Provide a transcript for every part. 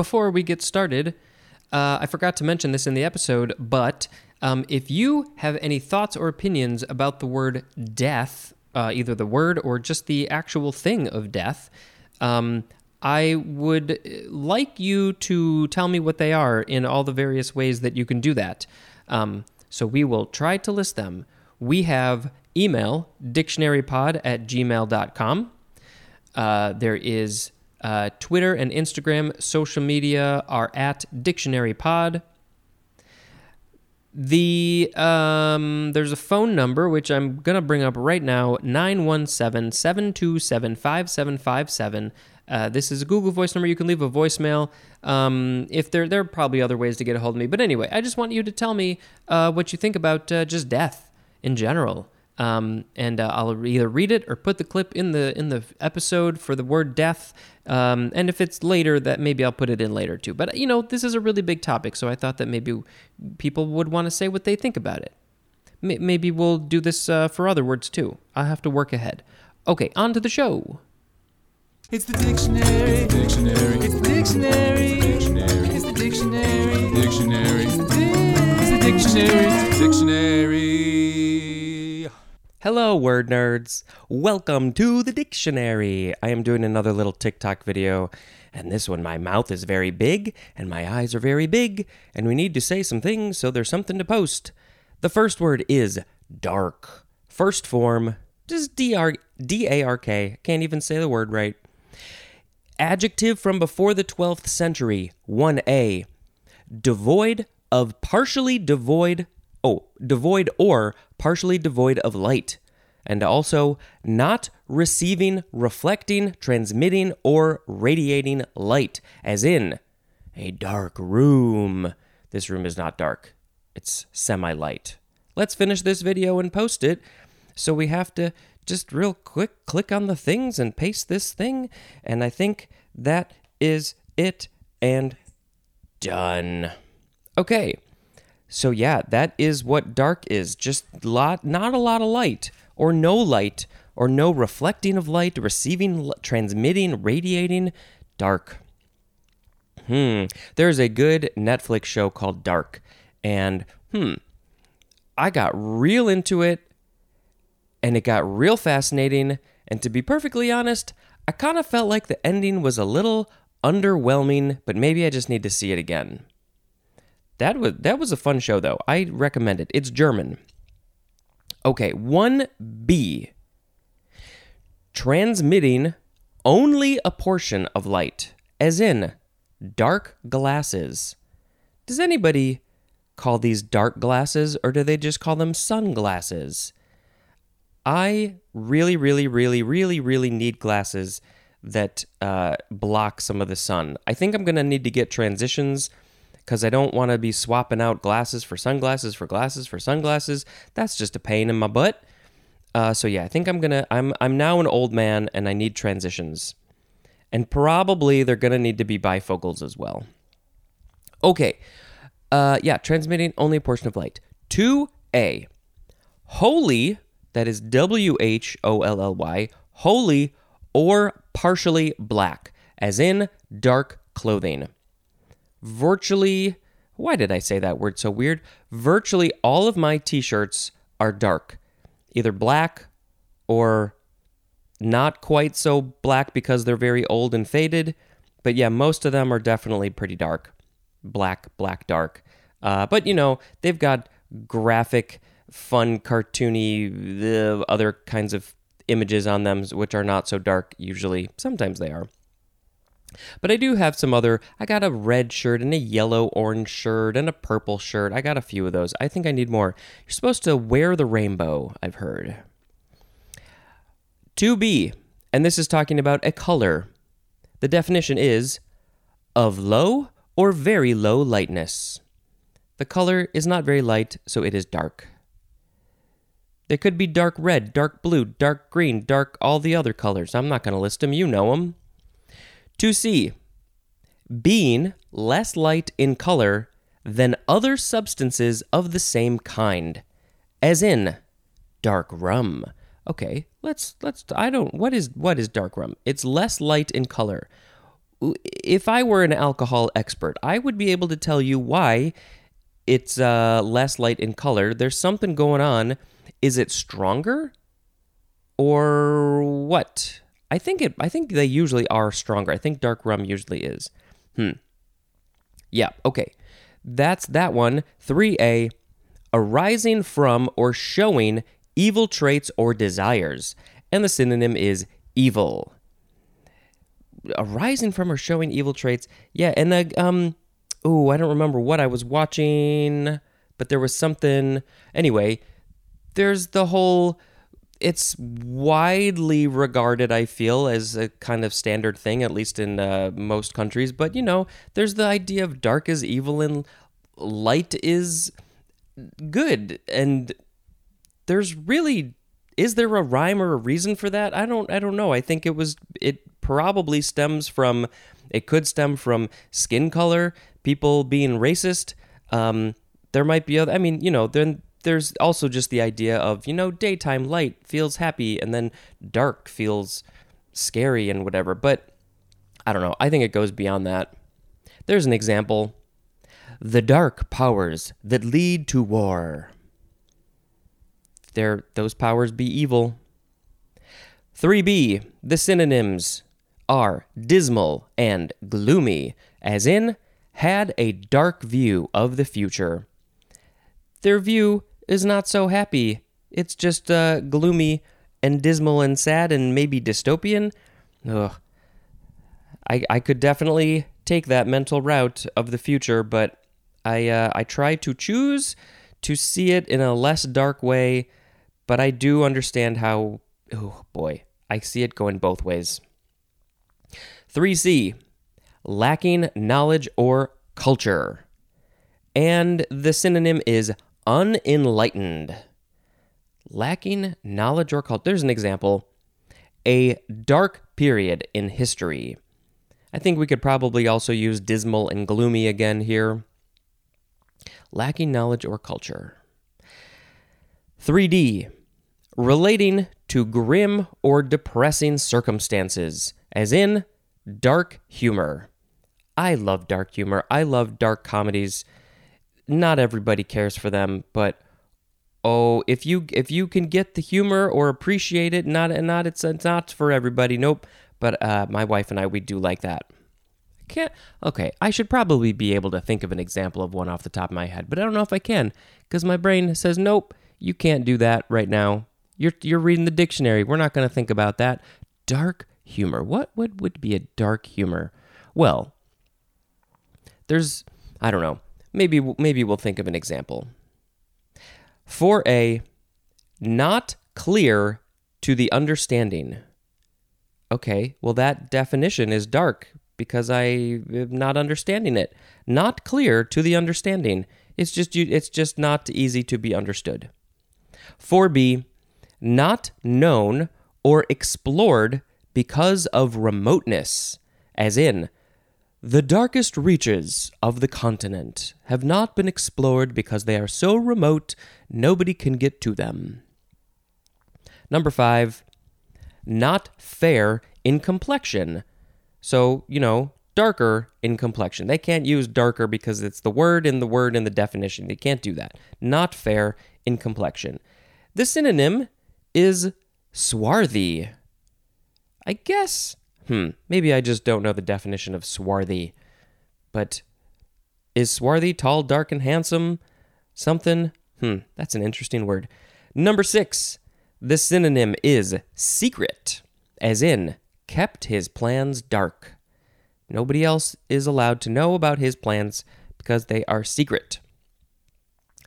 before we get started, uh, I forgot to mention this in the episode, but um, if you have any thoughts or opinions about the word death, uh, either the word or just the actual thing of death, um, I would like you to tell me what they are in all the various ways that you can do that. Um, so we will try to list them. We have email dictionarypod at gmail.com. Uh, there is uh, Twitter and Instagram. Social media are at dictionarypod. The um, there's a phone number which I'm gonna bring up right now 917-727-5757. Uh, this is a Google Voice number. You can leave a voicemail. Um, if there, there are probably other ways to get a hold of me. But anyway, I just want you to tell me uh, what you think about uh, just death in general. Um, and uh, I'll either read it or put the clip in the in the episode for the word death. Um, and if it's later, that maybe I'll put it in later too. But you know, this is a really big topic, so I thought that maybe people would want to say what they think about it. M- maybe we'll do this uh, for other words too. I have to work ahead. Okay, on to the show. It's the dictionary. It's the dictionary. It's the dictionary. It's the dictionary. Dictionary. It's the dictionary. It's the dictionary. Hello, word nerds. Welcome to the dictionary. I am doing another little TikTok video, and this one, my mouth is very big, and my eyes are very big, and we need to say some things, so there's something to post. The first word is dark. First form, just D A R K. Can't even say the word right. Adjective from before the 12th century, 1a. Devoid of partially devoid, oh, devoid or partially devoid of light. And also, not receiving, reflecting, transmitting, or radiating light, as in a dark room. This room is not dark, it's semi light. Let's finish this video and post it. So we have to just real quick click on the things and paste this thing. And I think that is it and done. Okay. So yeah, that is what dark is. Just lot not a lot of light or no light or no reflecting of light, receiving, transmitting, radiating, dark. Hmm. There's a good Netflix show called Dark and hmm, I got real into it and it got real fascinating. And to be perfectly honest, I kind of felt like the ending was a little underwhelming, but maybe I just need to see it again. That was that was a fun show though. I recommend it. It's German. Okay, 1B. Transmitting only a portion of light, as in dark glasses. Does anybody call these dark glasses or do they just call them sunglasses? I really, really, really, really, really need glasses that uh, block some of the sun. I think I'm going to need to get transitions because I don't want to be swapping out glasses for sunglasses for glasses for sunglasses. That's just a pain in my butt. Uh, so yeah, I think I'm gonna. I'm I'm now an old man and I need transitions, and probably they're gonna need to be bifocals as well. Okay, uh, yeah, transmitting only a portion of light. Two A, holy that is W H O L L Y, wholly or partially black, as in dark clothing. Virtually, why did I say that word so weird? Virtually all of my t shirts are dark, either black or not quite so black because they're very old and faded. But yeah, most of them are definitely pretty dark. Black, black, dark. Uh, but you know, they've got graphic fun, cartoony, the other kinds of images on them, which are not so dark usually. Sometimes they are. But I do have some other. I got a red shirt and a yellow orange shirt and a purple shirt. I got a few of those. I think I need more. You're supposed to wear the rainbow, I've heard. 2B, and this is talking about a color. The definition is of low or very low lightness. The color is not very light, so it is dark. They could be dark red, dark blue, dark green, dark all the other colors. I'm not going to list them, you know them. 2C. Being less light in color than other substances of the same kind, as in dark rum. Okay, let's let's I don't what is what is dark rum? It's less light in color. if I were an alcohol expert, I would be able to tell you why it's uh, less light in color. There's something going on. Is it stronger? Or what? I think it I think they usually are stronger. I think dark rum usually is. Hmm. Yeah, okay. That's that one. 3A arising from or showing evil traits or desires. And the synonym is evil. Arising from or showing evil traits. Yeah, and the um oh, I don't remember what I was watching, but there was something anyway, there's the whole it's widely regarded, I feel, as a kind of standard thing, at least in uh, most countries. But you know, there's the idea of dark is evil and light is good, and there's really is there a rhyme or a reason for that? I don't I don't know. I think it was it probably stems from it could stem from skin color, people being racist. Um, there might be other. I mean, you know, then there's also just the idea of you know daytime light feels happy and then dark feels scary and whatever. But I don't know. I think it goes beyond that. There's an example. The dark powers that lead to war. There, those powers be evil. 3b. The synonyms are dismal and gloomy, as in, had a dark view of the future. Their view is not so happy. It's just uh, gloomy and dismal and sad and maybe dystopian. Ugh. I, I could definitely take that mental route of the future, but I uh, I try to choose to see it in a less dark way, but I do understand how oh boy, I see it going both ways. 3C lacking knowledge or culture. And the synonym is unenlightened. Lacking knowledge or culture. There's an example. A dark period in history. I think we could probably also use dismal and gloomy again here. Lacking knowledge or culture. 3D. Relating to grim or depressing circumstances, as in dark humor. I love dark humor. I love dark comedies not everybody cares for them, but oh, if you if you can get the humor or appreciate it, not and not it's, it's not for everybody. Nope. But uh, my wife and I, we do like that. Can't. Okay, I should probably be able to think of an example of one off the top of my head, but I don't know if I can because my brain says nope. You can't do that right now. You're you're reading the dictionary. We're not going to think about that. Dark humor. What what would be a dark humor? Well, there's I don't know. Maybe maybe we'll think of an example. For a not clear to the understanding. Okay, well that definition is dark because I am not understanding it. Not clear to the understanding. It's just it's just not easy to be understood. 4b not known or explored because of remoteness, as in the darkest reaches of the continent have not been explored because they are so remote nobody can get to them. Number five, not fair in complexion. So, you know, darker in complexion. They can't use darker because it's the word in the word in the definition. They can't do that. Not fair in complexion. The synonym is swarthy. I guess Hmm, maybe I just don't know the definition of swarthy. But is swarthy tall, dark, and handsome something? Hmm, that's an interesting word. Number six, the synonym is secret, as in kept his plans dark. Nobody else is allowed to know about his plans because they are secret.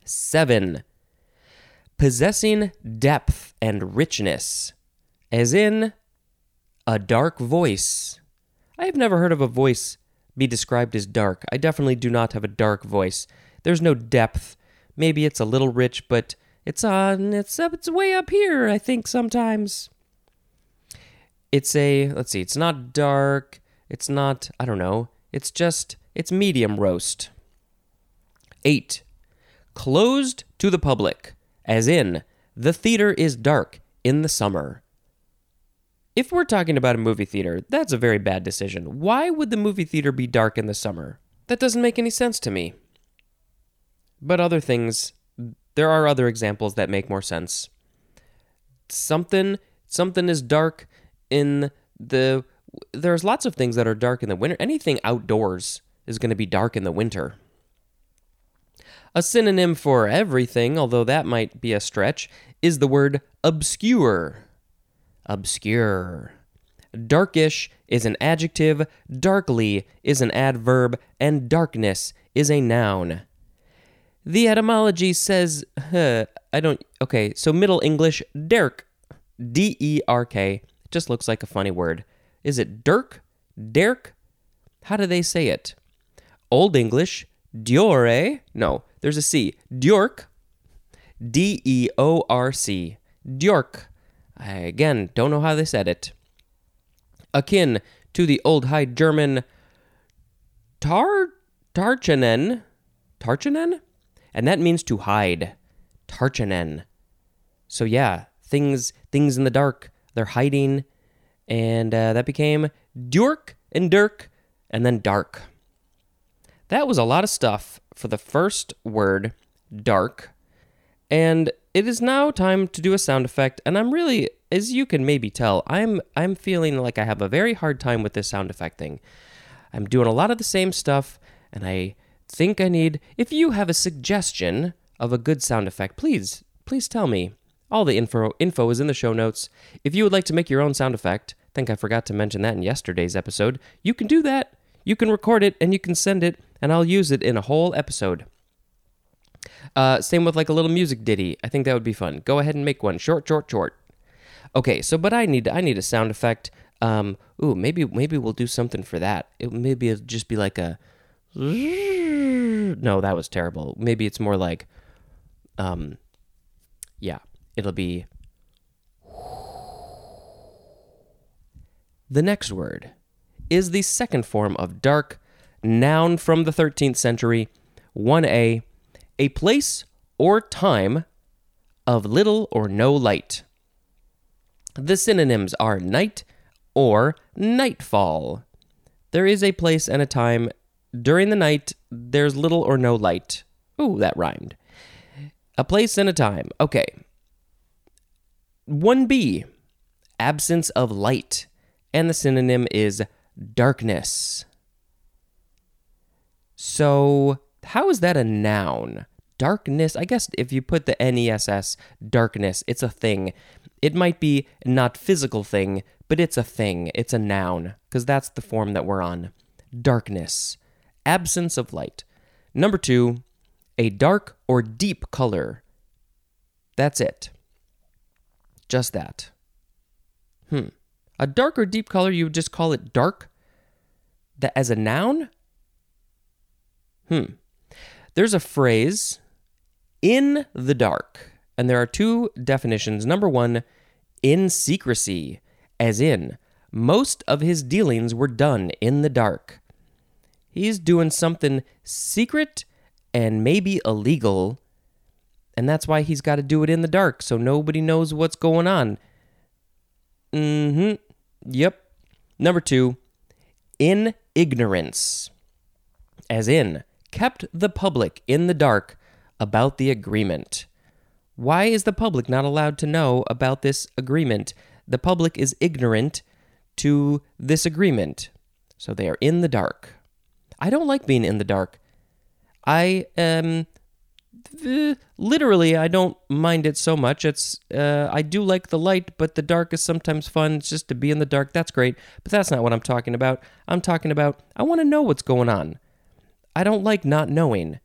Seven, possessing depth and richness, as in a dark voice. I have never heard of a voice be described as dark. I definitely do not have a dark voice. There's no depth. Maybe it's a little rich, but it's on it's up it's way up here, I think sometimes. It's a let's see, it's not dark, it's not I don't know. It's just it's medium roast. 8. Closed to the public, as in the theater is dark in the summer. If we're talking about a movie theater, that's a very bad decision. Why would the movie theater be dark in the summer? That doesn't make any sense to me. But other things, there are other examples that make more sense. Something something is dark in the there's lots of things that are dark in the winter. Anything outdoors is going to be dark in the winter. A synonym for everything, although that might be a stretch, is the word obscure. Obscure. Darkish is an adjective, darkly is an adverb, and darkness is a noun. The etymology says, huh, I don't, okay, so Middle English, derk, D E R K, just looks like a funny word. Is it dirk? Derk? How do they say it? Old English, diore, no, there's a C, diork, D E O R C, Djork. I, again, don't know how they said it. Akin to the Old High German tar tarchanen, tarchanen, and that means to hide. Tarchanen. So yeah, things things in the dark. They're hiding, and uh, that became Djork and Dirk, and then dark. That was a lot of stuff for the first word, dark. And it is now time to do a sound effect, and I'm really, as you can maybe tell, I'm I'm feeling like I have a very hard time with this sound effect thing. I'm doing a lot of the same stuff, and I think I need. If you have a suggestion of a good sound effect, please, please tell me. All the info info is in the show notes. If you would like to make your own sound effect, think I forgot to mention that in yesterday's episode. You can do that. You can record it and you can send it, and I'll use it in a whole episode. Uh, same with like a little music ditty. I think that would be fun. Go ahead and make one. Short, short, short. Okay, so but I need I need a sound effect. Um, ooh, maybe maybe we'll do something for that. It maybe it'll just be like a. No, that was terrible. Maybe it's more like, um, yeah, it'll be. The next word is the second form of dark, noun from the 13th century, 1a, a place or time of little or no light. The synonyms are night or nightfall. There is a place and a time. During the night, there's little or no light. Ooh, that rhymed. A place and a time. Okay. 1b, absence of light. And the synonym is darkness. So, how is that a noun? Darkness, I guess if you put the NESS, darkness, it's a thing. It might be not physical thing, but it's a thing. It's a noun, because that's the form that we're on. Darkness, absence of light. Number two, a dark or deep color. That's it. Just that. Hmm. A dark or deep color, you would just call it dark? That as a noun? Hmm. There's a phrase, in the dark, and there are two definitions. Number one, in secrecy, as in, most of his dealings were done in the dark. He's doing something secret and maybe illegal, and that's why he's got to do it in the dark so nobody knows what's going on. Mm hmm. Yep. Number two, in ignorance, as in, kept the public in the dark about the agreement. Why is the public not allowed to know about this agreement? The public is ignorant to this agreement, so they are in the dark. I don't like being in the dark. I um uh, literally I don't mind it so much. It's uh, I do like the light, but the dark is sometimes fun. It's just to be in the dark. That's great, but that's not what I'm talking about. I'm talking about I want to know what's going on. I don't like not knowing.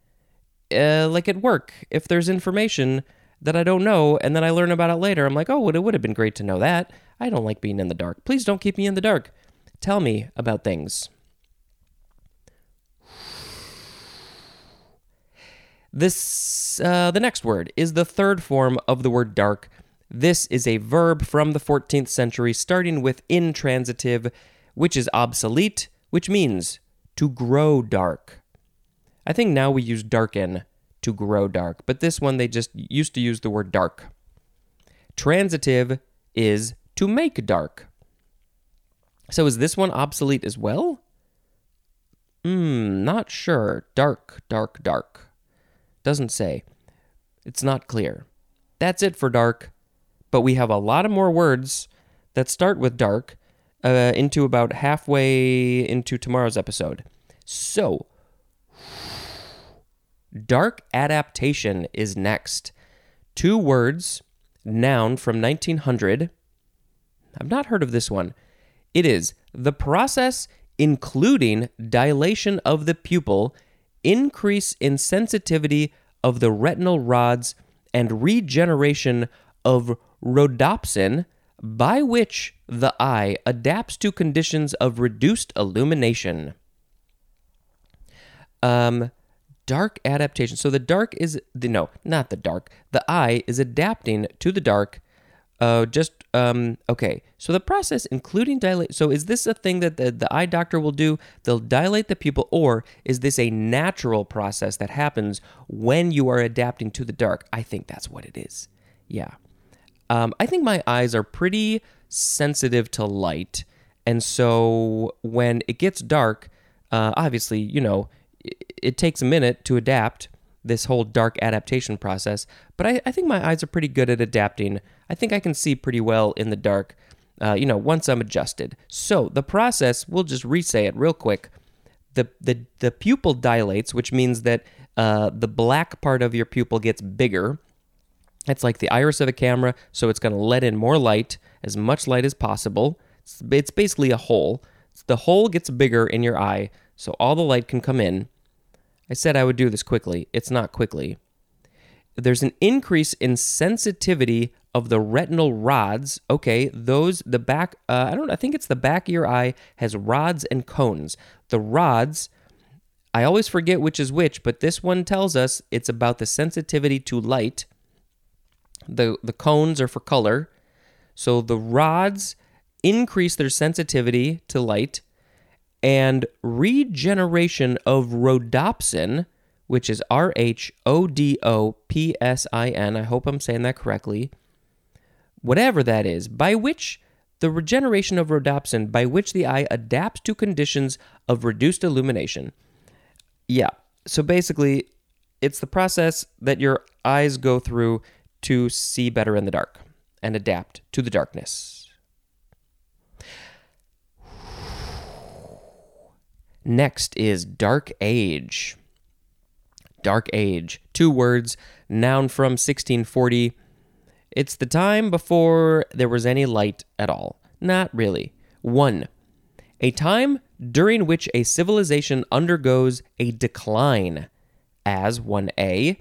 Uh, like at work, if there's information that I don't know and then I learn about it later, I'm like, oh, it would have been great to know that. I don't like being in the dark. Please don't keep me in the dark. Tell me about things. This, uh, the next word is the third form of the word dark. This is a verb from the 14th century, starting with intransitive, which is obsolete, which means to grow dark. I think now we use darken to grow dark, but this one they just used to use the word dark. Transitive is to make dark. So is this one obsolete as well? Hmm, not sure. Dark, dark, dark. Doesn't say. It's not clear. That's it for dark. But we have a lot of more words that start with dark uh, into about halfway into tomorrow's episode. So, dark adaptation is next. Two words, noun from 1900. I've not heard of this one. It is the process including dilation of the pupil, increase in sensitivity of the retinal rods, and regeneration of rhodopsin by which the eye adapts to conditions of reduced illumination. Um, dark adaptation. So the dark is the no, not the dark. The eye is adapting to the dark. Uh, just um, okay. So the process, including dilate. So is this a thing that the, the eye doctor will do? They'll dilate the pupil, or is this a natural process that happens when you are adapting to the dark? I think that's what it is. Yeah. Um, I think my eyes are pretty sensitive to light. And so when it gets dark, uh, obviously, you know, it, takes a minute to adapt this whole dark adaptation process. But I, I, think my eyes are pretty good at adapting. I think I can see pretty well in the dark, uh, you know, once I'm adjusted. So the process, we'll just re-say it real quick. The, the, the pupil dilates, which means that uh, the black part of your pupil gets bigger it's like the iris of a camera, so it's going to let in more light, as much light as possible. It's, it's basically a hole. The hole gets bigger in your eye, so all the light can come in. I said I would do this quickly. It's not quickly. There's an increase in sensitivity of the retinal rods. Okay, those the back. Uh, I don't. I think it's the back of your eye has rods and cones. The rods. I always forget which is which, but this one tells us it's about the sensitivity to light the, the cones are for color. So the rods increase their sensitivity to light and regeneration of rhodopsin, which is R H O D O P S I N. I hope I'm saying that correctly. Whatever that is, by which the regeneration of rhodopsin, by which the eye adapts to conditions of reduced illumination. Yeah, so basically, it's the process that your eyes go through to see better in the dark and adapt to the darkness. Next is Dark Age. Dark Age. Two words, noun from 1640. It's the time before there was any light at all. Not really. One, a time during which a civilization undergoes a decline, as 1a,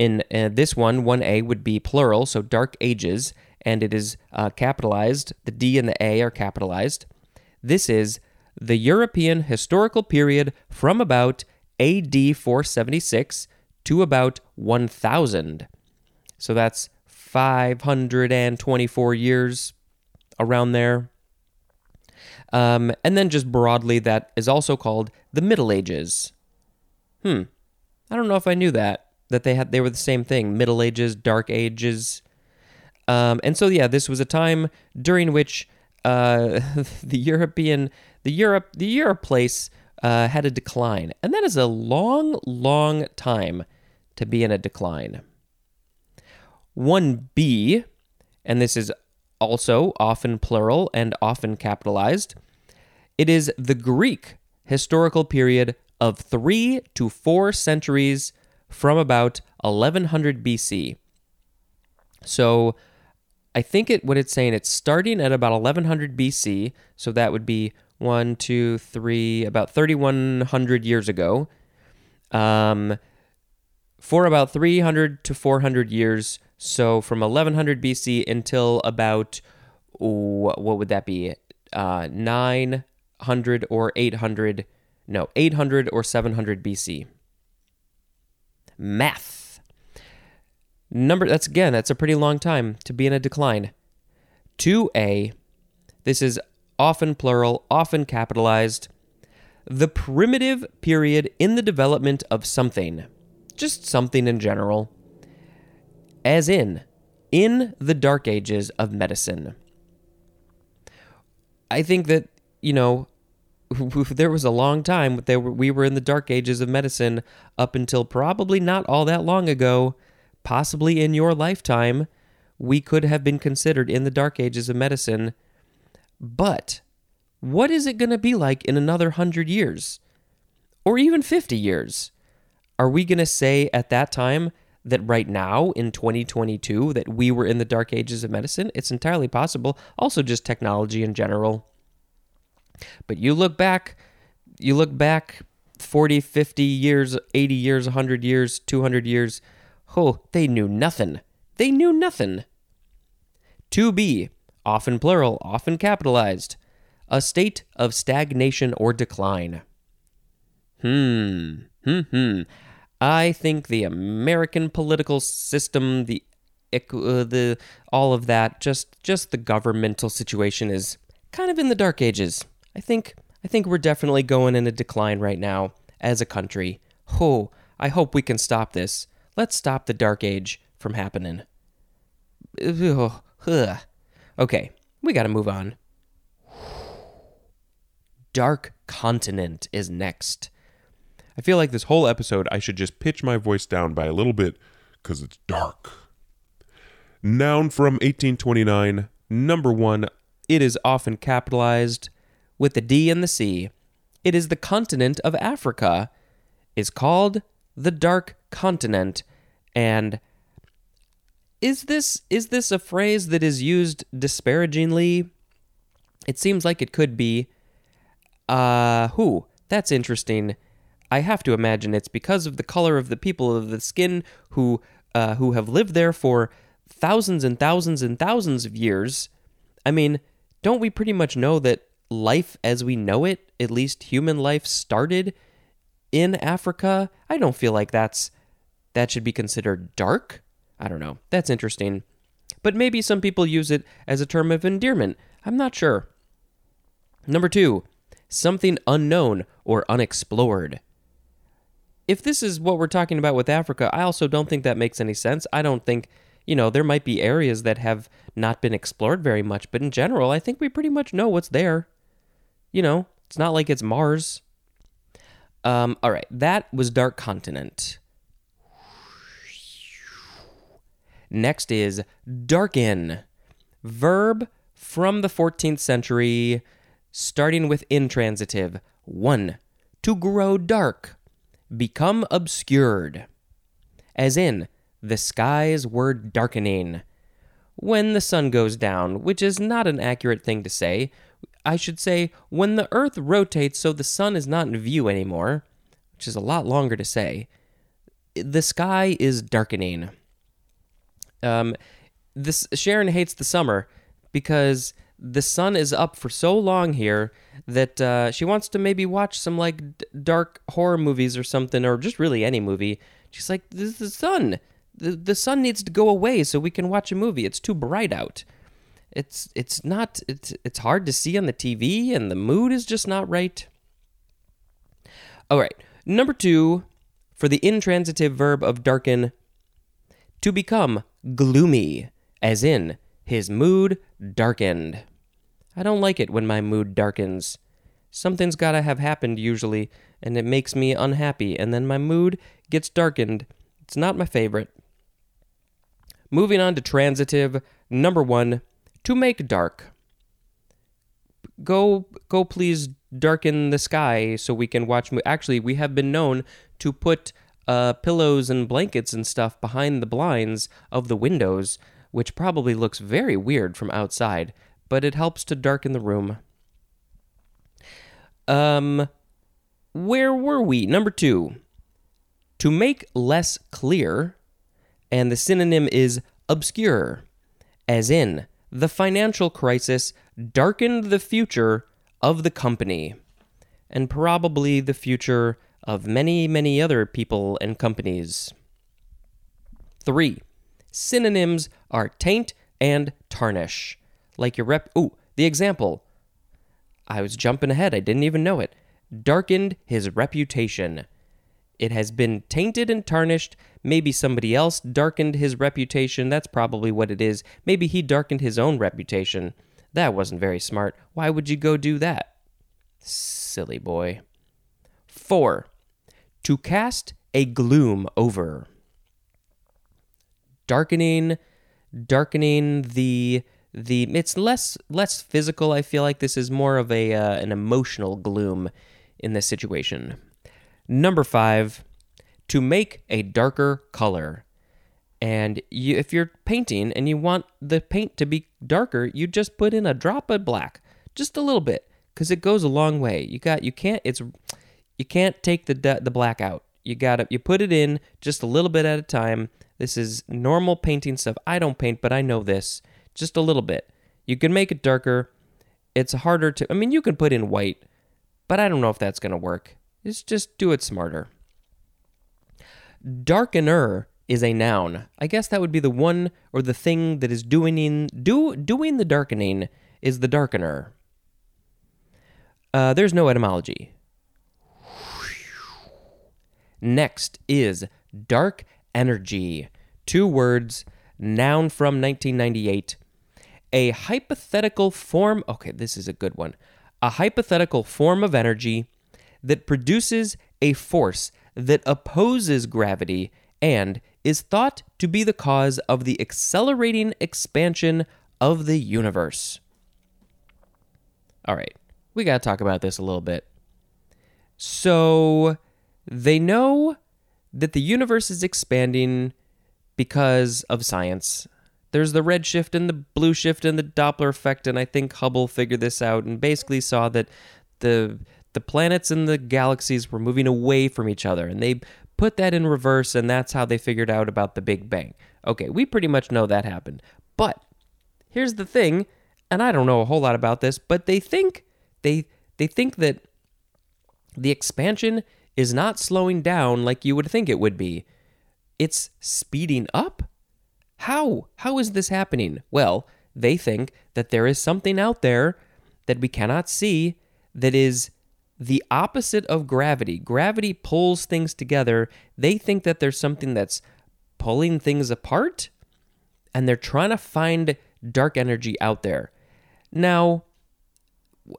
in uh, this one, 1A would be plural, so dark ages, and it is uh, capitalized. The D and the A are capitalized. This is the European historical period from about AD 476 to about 1000. So that's 524 years around there. Um, and then just broadly, that is also called the Middle Ages. Hmm. I don't know if I knew that that they had they were the same thing middle ages dark ages um, and so yeah this was a time during which uh, the european the europe the europe place uh, had a decline and that is a long long time to be in a decline 1b and this is also often plural and often capitalized it is the greek historical period of three to four centuries from about 1100 BC. So I think it what it's saying it's starting at about 1100 BC, so that would be one, two, three, about 3100 years ago. Um, for about 300 to 400 years, so from 1100 BC until about what would that be? Uh, 900 or 800? No, 800 or 700 BC math. Number that's again, that's a pretty long time to be in a decline. 2a. This is often plural, often capitalized. The primitive period in the development of something, just something in general, as in, in the dark ages of medicine. I think that, you know, there was a long time were, we were in the dark ages of medicine up until probably not all that long ago, possibly in your lifetime, we could have been considered in the dark ages of medicine. But what is it going to be like in another 100 years? Or even 50 years? Are we going to say at that time that right now in 2022 that we were in the dark ages of medicine? It's entirely possible. Also just technology in general. But you look back, you look back 40, 50 years, 80 years, 100 years, 200 years, oh, they knew nothing. They knew nothing. To be, often plural, often capitalized, a state of stagnation or decline. Hmm, hmm, hmm. I think the American political system, the uh, the all of that, just just the governmental situation is kind of in the dark ages. I think I think we're definitely going in a decline right now as a country. Oh, I hope we can stop this. Let's stop the dark age from happening. Ugh. Okay, we got to move on. Dark Continent is next. I feel like this whole episode I should just pitch my voice down by a little bit because it's dark. Noun from 1829. Number one, it is often capitalized with the D and the C. It is the continent of Africa, is called the Dark Continent, and is this is this a phrase that is used disparagingly? It seems like it could be. Uh, who? That's interesting. I have to imagine it's because of the color of the people of the skin who uh, who have lived there for thousands and thousands and thousands of years. I mean, don't we pretty much know that life as we know it, at least human life, started in Africa. I don't feel like that's that should be considered dark. I don't know. That's interesting. But maybe some people use it as a term of endearment. I'm not sure. Number two, something unknown or unexplored. If this is what we're talking about with Africa, I also don't think that makes any sense. I don't think you know, there might be areas that have not been explored very much, but in general, I think we pretty much know what's there. You know, it's not like it's Mars. Um, all right, that was Dark Continent. Next is darken. Verb from the 14th century, starting with intransitive. One, to grow dark, become obscured. As in, the skies were darkening. When the sun goes down, which is not an accurate thing to say, I should say when the earth rotates so the sun is not in view anymore, which is a lot longer to say, the sky is darkening. Um, this Sharon hates the summer because the sun is up for so long here that uh, she wants to maybe watch some like d- dark horror movies or something, or just really any movie. She's like, "This is the sun the, the sun needs to go away so we can watch a movie. It's too bright out. It's it's not it's it's hard to see on the TV and the mood is just not right. All right. Number 2 for the intransitive verb of darken to become gloomy as in his mood darkened. I don't like it when my mood darkens. Something's got to have happened usually and it makes me unhappy and then my mood gets darkened. It's not my favorite. Moving on to transitive, number one, to make dark. Go, go, please darken the sky so we can watch. Mo- Actually, we have been known to put uh, pillows and blankets and stuff behind the blinds of the windows, which probably looks very weird from outside, but it helps to darken the room. Um, where were we? Number two. To make less clear, and the synonym is obscure, as in, the financial crisis darkened the future of the company, and probably the future of many, many other people and companies. 3. Synonyms are taint and tarnish. Like your rep. Ooh, the example. I was jumping ahead, I didn't even know it. Darkened his reputation. It has been tainted and tarnished. Maybe somebody else darkened his reputation. That's probably what it is. Maybe he darkened his own reputation. That wasn't very smart. Why would you go do that? Silly boy. 4. To cast a gloom over. Darkening darkening the the it's less less physical i feel like. This is more of a uh, an emotional gloom in this situation. Number 5 to make a darker color. And you, if you're painting and you want the paint to be darker you just put in a drop of black just a little bit because it goes a long way. You got you can't it's you can't take the the black out you got to you put it in just a little bit at a time this is normal painting stuff. I don't paint, but I know this just a little bit. You can make it darker. It's harder to, I mean, you can put in white, but I don't know if that's going to work. It's just do it smarter. Darkener is a noun. I guess that would be the one or the thing that is doing in, do doing the darkening is the darkener. Uh, there's no etymology. Next is dark energy. Two words, noun from 1998. A hypothetical form, okay, this is a good one. A hypothetical form of energy that produces a force that opposes gravity and is thought to be the cause of the accelerating expansion of the universe. All right, we got to talk about this a little bit. So, they know that the universe is expanding because of science. There's the red shift and the blue shift and the Doppler effect, and I think Hubble figured this out and basically saw that the the planets and the galaxies were moving away from each other, and they put that in reverse, and that's how they figured out about the Big Bang. Okay, we pretty much know that happened. But here's the thing, and I don't know a whole lot about this, but they think they they think that the expansion is not slowing down like you would think it would be. It's speeding up? How? How is this happening? Well, they think that there is something out there that we cannot see that is the opposite of gravity. Gravity pulls things together. They think that there's something that's pulling things apart, and they're trying to find dark energy out there. Now,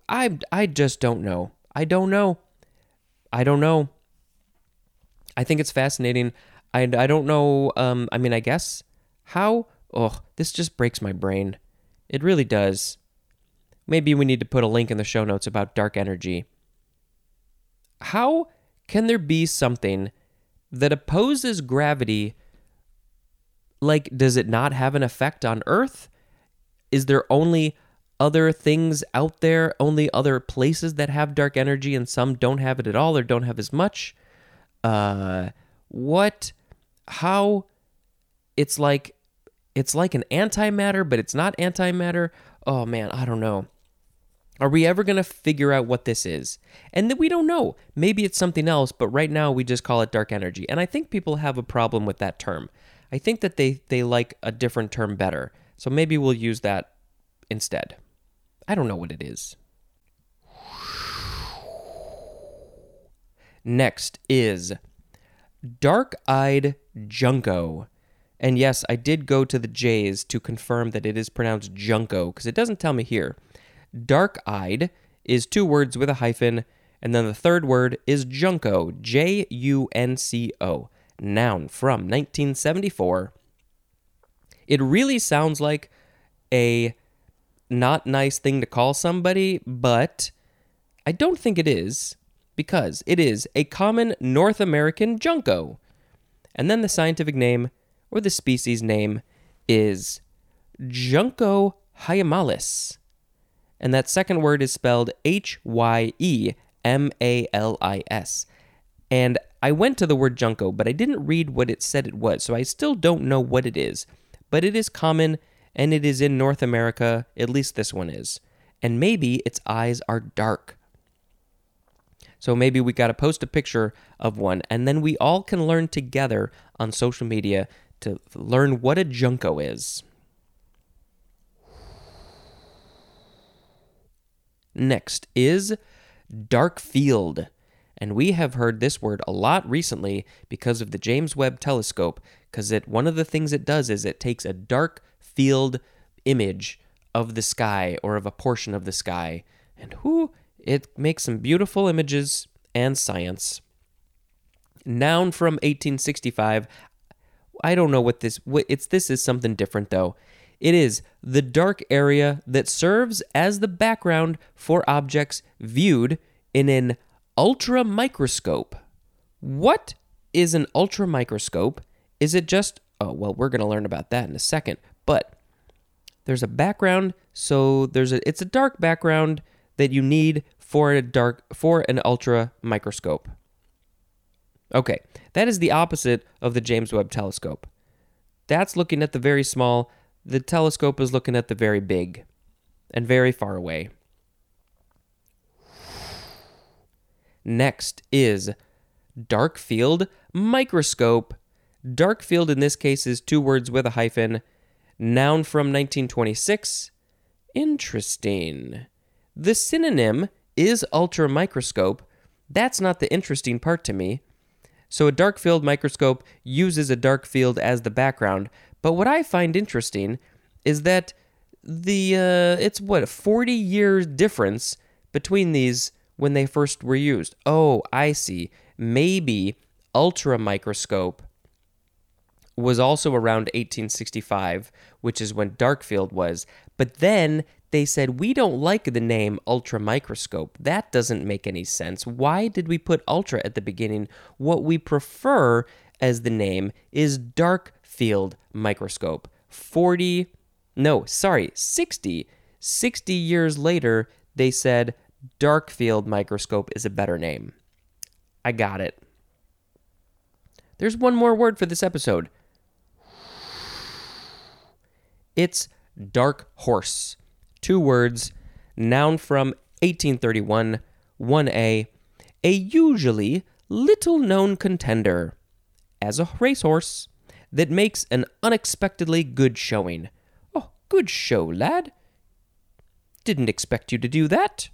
I I just don't know. I don't know. I don't know. I think it's fascinating. I, I don't know. Um, I mean, I guess how. Oh, this just breaks my brain. It really does. Maybe we need to put a link in the show notes about dark energy. How can there be something that opposes gravity? Like, does it not have an effect on Earth? Is there only other things out there, only other places that have dark energy, and some don't have it at all or don't have as much. Uh, what, how, it's like, it's like an antimatter, but it's not antimatter. Oh man, I don't know. Are we ever going to figure out what this is? And then we don't know. Maybe it's something else, but right now we just call it dark energy. And I think people have a problem with that term. I think that they, they like a different term better. So maybe we'll use that instead. I don't know what it is. Next is Dark Eyed Junco. And yes, I did go to the J's to confirm that it is pronounced Junco because it doesn't tell me here. Dark Eyed is two words with a hyphen, and then the third word is Junco, J U N C O, noun from 1974. It really sounds like a not nice thing to call somebody, but I don't think it is because it is a common North American junco. And then the scientific name or the species name is Junco hyemalis. And that second word is spelled H Y E M A L I S. And I went to the word junco, but I didn't read what it said it was, so I still don't know what it is. But it is common and it is in North America, at least this one is. And maybe its eyes are dark. So maybe we got to post a picture of one, and then we all can learn together on social media to learn what a Junco is. Next is dark field. And we have heard this word a lot recently because of the James Webb telescope because it one of the things it does is it takes a dark field image of the sky or of a portion of the sky. And whoo, it makes some beautiful images and science. Noun from 1865. I don't know what this what it's this is something different though. It is the dark area that serves as the background for objects viewed in an ultra microscope. What is an ultra microscope? Is it just oh well we're going to learn about that in a second. But there's a background, so there's a it's a dark background that you need for a dark for an ultra microscope. Okay, that is the opposite of the James Webb telescope. That's looking at the very small, the telescope is looking at the very big and very far away. Next is dark field microscope. Dark field in this case is two words with a hyphen. Noun from 1926. Interesting. The synonym is ultra microscope. That's not the interesting part to me. So a dark field microscope uses a dark field as the background. But what I find interesting is that the uh, it's what a 40 years difference between these when they first were used. Oh, I see. Maybe ultra microscope was also around 1865, which is when Darkfield was. But then they said, we don't like the name ultra microscope. That doesn't make any sense. Why did we put ultra at the beginning? What we prefer as the name is dark field microscope. 40, no, sorry, 60. 60 years later, they said dark field microscope is a better name. I got it. There's one more word for this episode. It's dark horse. Two words, noun from 1831, 1A, a usually little known contender as a racehorse that makes an unexpectedly good showing. Oh, good show, lad. Didn't expect you to do that.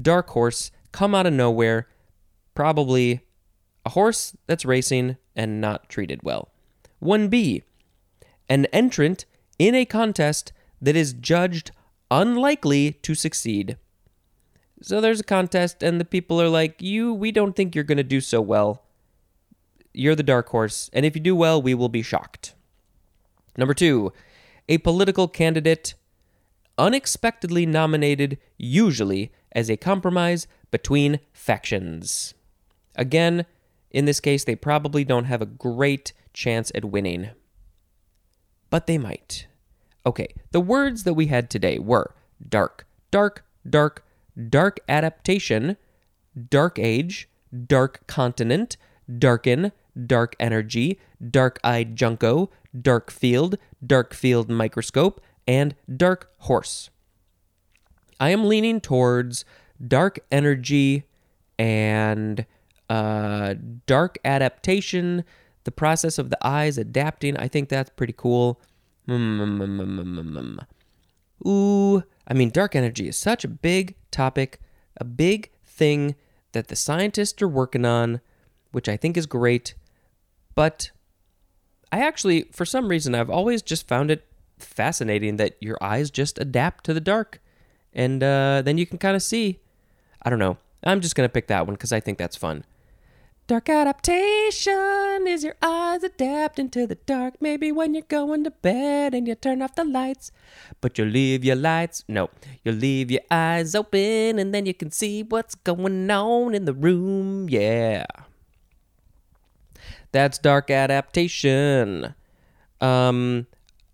Dark horse, come out of nowhere, probably a horse that's racing and not treated well. 1B, an entrant in a contest that is judged unlikely to succeed. So there's a contest, and the people are like, You, we don't think you're going to do so well. You're the dark horse, and if you do well, we will be shocked. Number two, a political candidate unexpectedly nominated, usually as a compromise between factions. Again, in this case, they probably don't have a great chance at winning but they might. Okay, the words that we had today were dark, dark, dark, dark adaptation, dark age, dark continent, darken, dark energy, dark eyed junco, dark field, dark field microscope, and dark horse. I am leaning towards dark energy and uh, dark adaptation, the process of the eyes adapting, I think that's pretty cool. Mm, mm, mm, Ooh, I mean, dark energy is such a big topic, a big thing that the scientists are working on, which I think is great. But I actually, for some reason, I've always just found it fascinating that your eyes just adapt to the dark. And uh, then you can kind of see. I don't know. I'm just to pick that one because I think that's fun. Dark adaptation is your eyes adapting to the dark. Maybe when you're going to bed and you turn off the lights, but you leave your lights. No, you leave your eyes open and then you can see what's going on in the room. Yeah. That's dark adaptation. Um,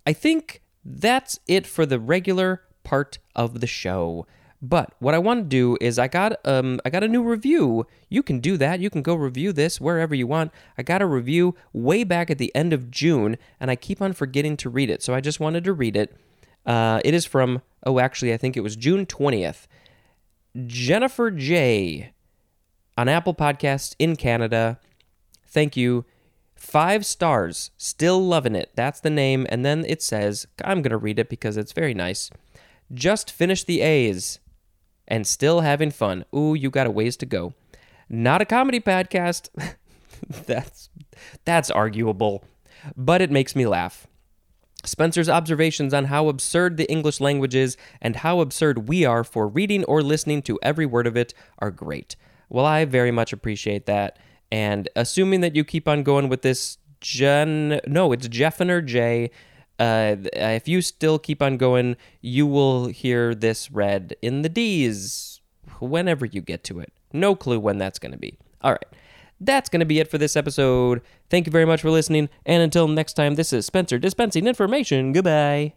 I think that's it for the regular part of the show. But what I want to do is I got um I got a new review. You can do that. You can go review this wherever you want. I got a review way back at the end of June, and I keep on forgetting to read it. So I just wanted to read it. Uh, it is from oh actually I think it was June twentieth. Jennifer J. on Apple Podcasts in Canada. Thank you. Five stars. Still loving it. That's the name. And then it says, I'm going to read it because it's very nice. Just finished the A's and still having fun. Ooh, you got a ways to go. Not a comedy podcast. that's that's arguable, but it makes me laugh. Spencer's observations on how absurd the English language is and how absurd we are for reading or listening to every word of it are great. Well, I very much appreciate that. And assuming that you keep on going with this, Jen, no, it's Jeffiner J. Uh, if you still keep on going, you will hear this read in the D's whenever you get to it. No clue when that's going to be. All right. That's going to be it for this episode. Thank you very much for listening. And until next time, this is Spencer dispensing information. Goodbye.